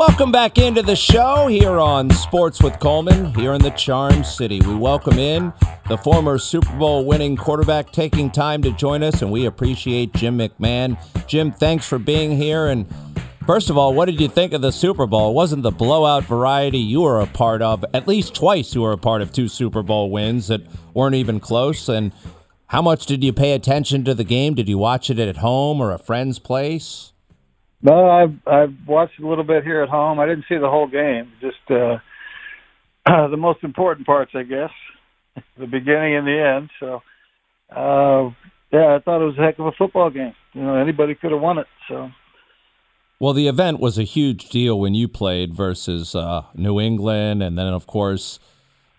Welcome back into the show here on Sports with Coleman here in the Charm City. We welcome in the former Super Bowl winning quarterback taking time to join us, and we appreciate Jim McMahon. Jim, thanks for being here. And first of all, what did you think of the Super Bowl? It wasn't the blowout variety you were a part of. At least twice you were a part of two Super Bowl wins that weren't even close. And how much did you pay attention to the game? Did you watch it at home or a friend's place? No, I've I've watched a little bit here at home. I didn't see the whole game, just uh, the most important parts, I guess, the beginning and the end. So, uh, yeah, I thought it was a heck of a football game. You know, anybody could have won it. So. Well, the event was a huge deal when you played versus uh, New England, and then of course,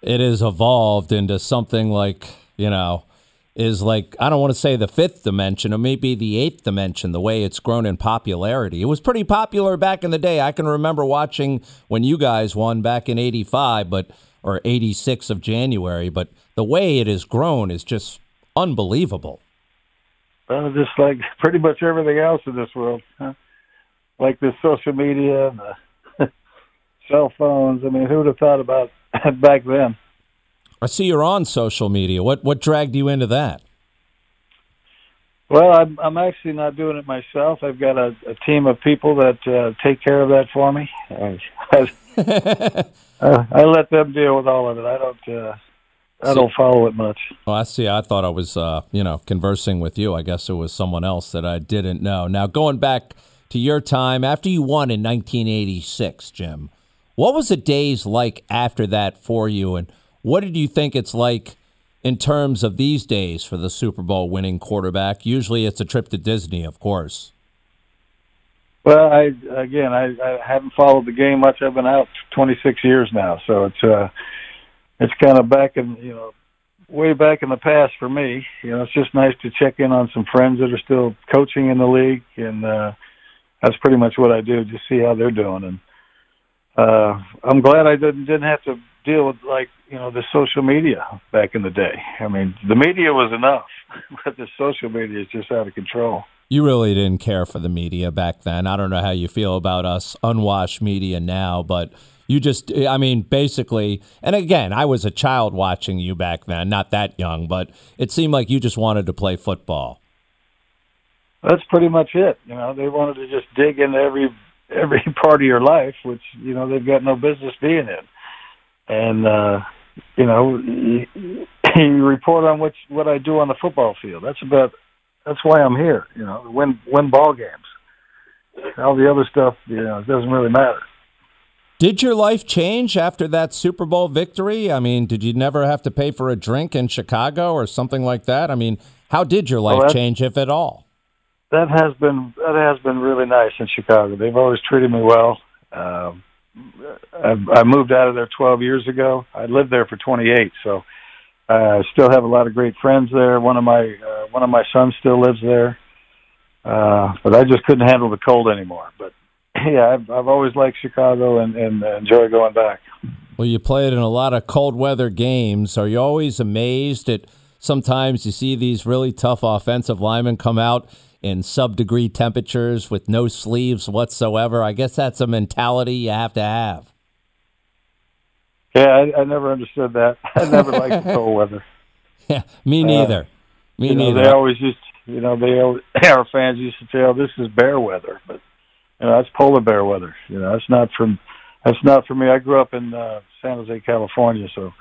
it has evolved into something like you know is like I don't want to say the fifth dimension or maybe the eighth dimension the way it's grown in popularity. It was pretty popular back in the day. I can remember watching when you guys won back in 85 but or 86 of January, but the way it has grown is just unbelievable. Well, just like pretty much everything else in this world, huh? like the social media and the cell phones. I mean, who would have thought about back then? I see you're on social media. What what dragged you into that? Well, I'm I'm actually not doing it myself. I've got a, a team of people that uh, take care of that for me. I, I, let them deal with all of it. I don't. Uh, I don't follow it much. Oh, I see. I thought I was, uh, you know, conversing with you. I guess it was someone else that I didn't know. Now, going back to your time after you won in 1986, Jim, what was the days like after that for you, and what did you think it's like in terms of these days for the Super Bowl winning quarterback? Usually it's a trip to Disney, of course. Well, I again, I, I haven't followed the game much. I've been out 26 years now, so it's uh, it's kind of back in you know, way back in the past for me. You know, it's just nice to check in on some friends that are still coaching in the league, and uh, that's pretty much what I do. Just see how they're doing, and uh, I'm glad I didn't didn't have to deal with like you know the social media back in the day. I mean, the media was enough, but the social media is just out of control. You really didn't care for the media back then. I don't know how you feel about us unwashed media now, but you just I mean, basically, and again, I was a child watching you back then, not that young, but it seemed like you just wanted to play football. That's pretty much it. You know, they wanted to just dig into every every part of your life, which you know they've got no business being in and uh, you know, you, you report on what what I do on the football field. That's about that's why I'm here. You know, win win ball games. All the other stuff, you know, it doesn't really matter. Did your life change after that Super Bowl victory? I mean, did you never have to pay for a drink in Chicago or something like that? I mean, how did your life well, change, if at all? That has been that has been really nice in Chicago. They've always treated me well. Um, I, moved out of there 12 years ago. I lived there for 28, so uh, I still have a lot of great friends there. One of my uh, one of my sons still lives there, uh, but I just couldn't handle the cold anymore. But yeah, I've, I've always liked Chicago and, and enjoy going back. Well, you played in a lot of cold weather games. Are you always amazed at? Sometimes you see these really tough offensive linemen come out in sub degree temperatures with no sleeves whatsoever. I guess that's a mentality you have to have. Yeah, I, I never understood that. I never liked the cold weather. Yeah, me neither. Uh, me you know, neither. They always used You know, they always, our fans used to tell this is bear weather, but you know that's polar bear weather. You know, that's not from that's not for me. I grew up in uh, San Jose, California, so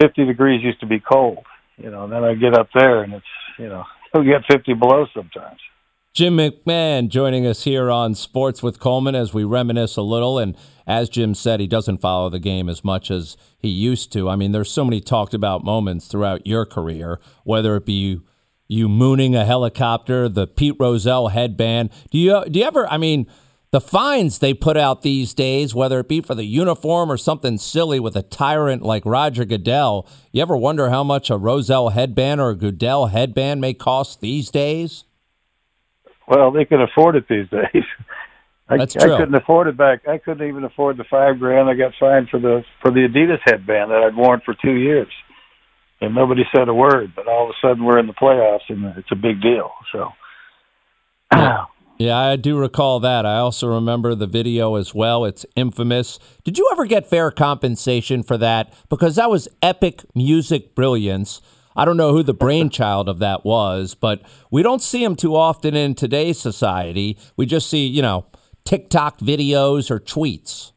50 degrees used to be cold. You know, and then I get up there and it's you know we get 50 below sometimes. Jim McMahon joining us here on Sports with Coleman as we reminisce a little. And as Jim said, he doesn't follow the game as much as he used to. I mean, there's so many talked about moments throughout your career, whether it be you mooning a helicopter, the Pete Rozelle headband. Do you do you ever? I mean, the fines they put out these days, whether it be for the uniform or something silly with a tyrant like Roger Goodell. You ever wonder how much a Rozelle headband or a Goodell headband may cost these days? Well, they can afford it these days. I, That's true. I couldn't afford it back. I couldn't even afford the five grand I got fined for the for the Adidas headband that I'd worn for two years, and nobody said a word. But all of a sudden, we're in the playoffs, and it's a big deal. So, Yeah, I do recall that. I also remember the video as well. It's infamous. Did you ever get fair compensation for that? Because that was epic music brilliance. I don't know who the brainchild of that was, but we don't see them too often in today's society. We just see, you know, TikTok videos or tweets.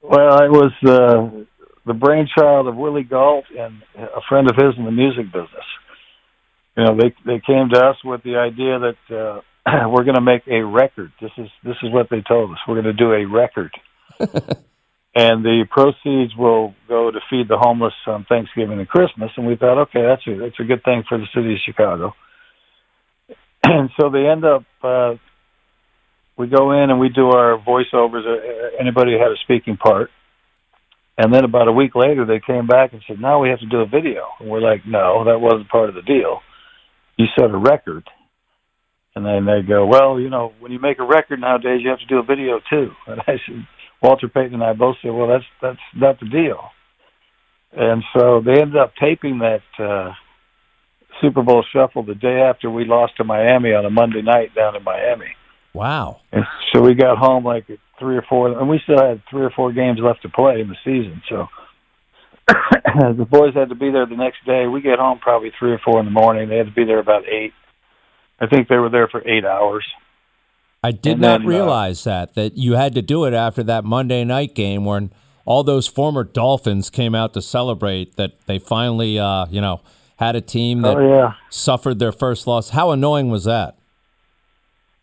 well, it was uh, the brainchild of Willie Gault and a friend of his in the music business. You know, they they came to us with the idea that uh, we're going to make a record. This is this is what they told us. We're going to do a record, and the proceeds will go to feed the homeless on Thanksgiving and Christmas. And we thought, okay, that's a that's a good thing for the city of Chicago. And so they end up. Uh, we go in and we do our voiceovers. Uh, anybody who had a speaking part. And then about a week later, they came back and said, "Now we have to do a video." And we're like, "No, that wasn't part of the deal. You set a record." And then they go, "Well, you know, when you make a record nowadays, you have to do a video too." And I said, Walter Payton and I both said, "Well, that's that's not the deal." And so they ended up taping that uh, Super Bowl Shuffle the day after we lost to Miami on a Monday night down in Miami. Wow. And so we got home like at three or four, and we still had three or four games left to play in the season. So the boys had to be there the next day. We get home probably three or four in the morning. They had to be there about eight. I think they were there for eight hours. I did And not then, uh, realize that that you had to do it after that Monday night game when all those former Dolphins came out to celebrate that they finally, uh, you know, had a team that Oh yeah. suffered their first loss. How annoying was that?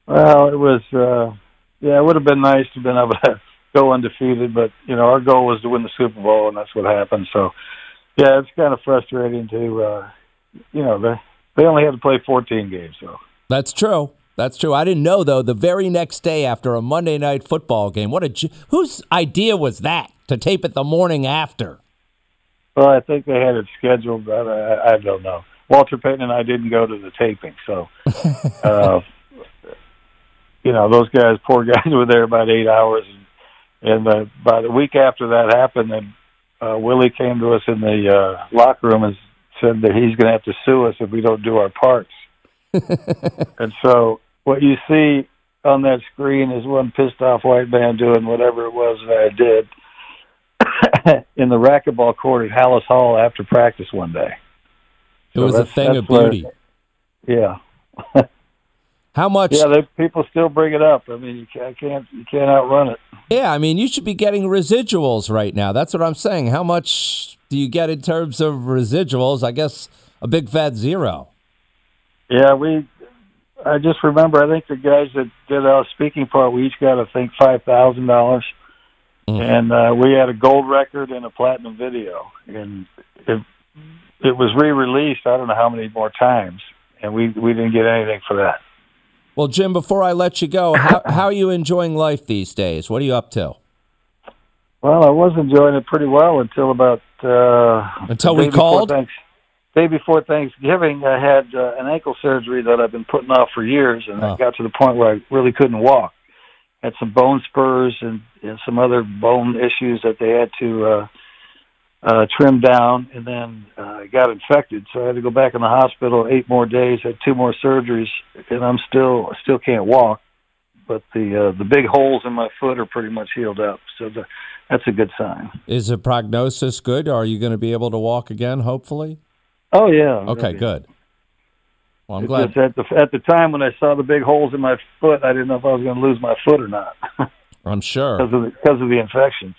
Well, it was. uh Yeah, it would have been nice to have been able to go undefeated, but you know our goal was to win the Super Bowl, and that's what happened. So, yeah, it's kind of frustrating to, uh you know, they they only had to play 14 games, so. That's true. That's true. I didn't know though. The very next day after a Monday night football game, what a whose idea was that to tape it the morning after? Well, I think they had it scheduled, but I, I don't know. Walter Payton and I didn't go to the taping, so uh, you know those guys, poor guys, were there about eight hours, and, and uh, by the week after that happened, and uh, Willie came to us in the uh, locker room and said that he's going to have to sue us if we don't do our parts. and so what you see on that screen is one pissed off white man doing whatever it was that I did in the racquetball court at Halas Hall after practice one day. It So was a thing of where- beauty. Yeah, How much? yeah. They, people still bring it up. I mean, you can't, can't you can't outrun it. Yeah, I mean, you should be getting residuals right now. That's what I'm saying. How much do you get in terms of residuals? I guess a big fat zero. Yeah, we. I just remember. I think the guys that did our speaking part, we each got I think five thousand dollars, and uh, we had a gold record and a platinum video, and it it was re-released. I don't know how many more times, and we we didn't get anything for that. Well, Jim, before I let you go, how, how are you enjoying life these days? What are you up to? Well, I was enjoying it pretty well until about uh, Until we called? Thanks, day before Thanksgiving, I had uh, an ankle surgery that I've been putting off for years, and Oh. I got to the point where I really couldn't walk. Had some bone spurs and, and some other bone issues that they had to uh, uh, trim down, and then uh, I got infected, so I had to go back in the hospital eight more days, had two more surgeries, and I'm still still can't walk. But the uh, the big holes in my foot are pretty much healed up, so the, that's a good sign. Is the prognosis good? Are you going to be able to walk again, hopefully? Oh yeah. Okay, good. Well, I'm It's glad. at the at the time when I saw the big holes in my foot, I didn't know if I was going to lose my foot or not I'm sure. because of the, because of the infections.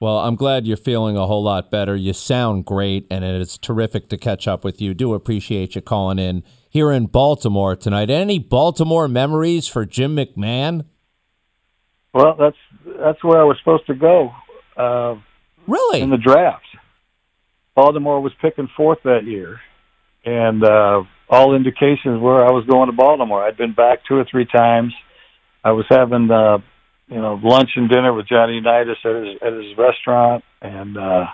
Well, I'm glad you're feeling a whole lot better. You sound great, and it's terrific to catch up with you. Do appreciate you calling in here in Baltimore tonight. Any Baltimore memories for Jim McMahon? Well, that's that's where I was supposed to go uh, Really? in the draft. Baltimore was picking fourth that year, and uh, all indications were I was going to Baltimore. I'd been back two or three times. I was having uh, you know lunch and dinner with Johnny Unitas at his at his restaurant, and uh,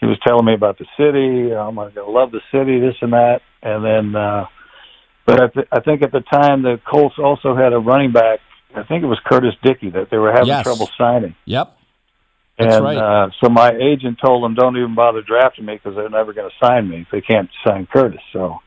he was telling me about the city. I'm going to love the city, this and that, and then. Uh, but I, th- I think at the time the Colts also had a running back. I think it was Curtis Dickey that they were having Yes. trouble signing. yep. That's and right. uh, so my agent told them, "Don't even bother drafting me because they're never going to sign me if they can't sign Curtis." So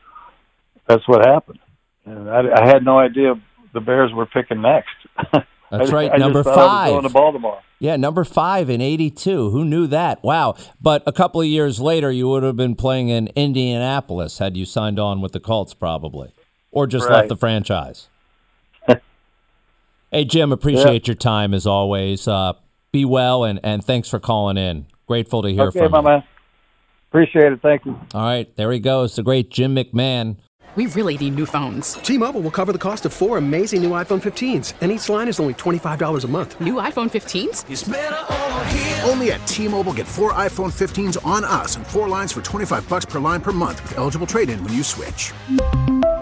that's what happened. And I, I had no idea the Bears were picking next. That's I- right, I number just thought I was five. going to Baltimore. Yeah, number five in 82. Who knew that? Wow. But a couple of years later, you would have been playing in Indianapolis had you signed on with the Colts, probably, or just left the franchise. hey, Jim, appreciate your time as always. Uh, be well, and, and thanks for calling in. Grateful to hear Okay, from my you. man. Appreciate it. Thank you. All right, there he goes, the great Jim McMahon. We really need new phones. T-Mobile will cover the cost of four amazing new iPhone 15s, and each line is only $25 a month. New iPhone 15s? Only at T-Mobile get four iPhone 15s on us and four lines for 25 bucks per line per month with eligible trade-in when you switch.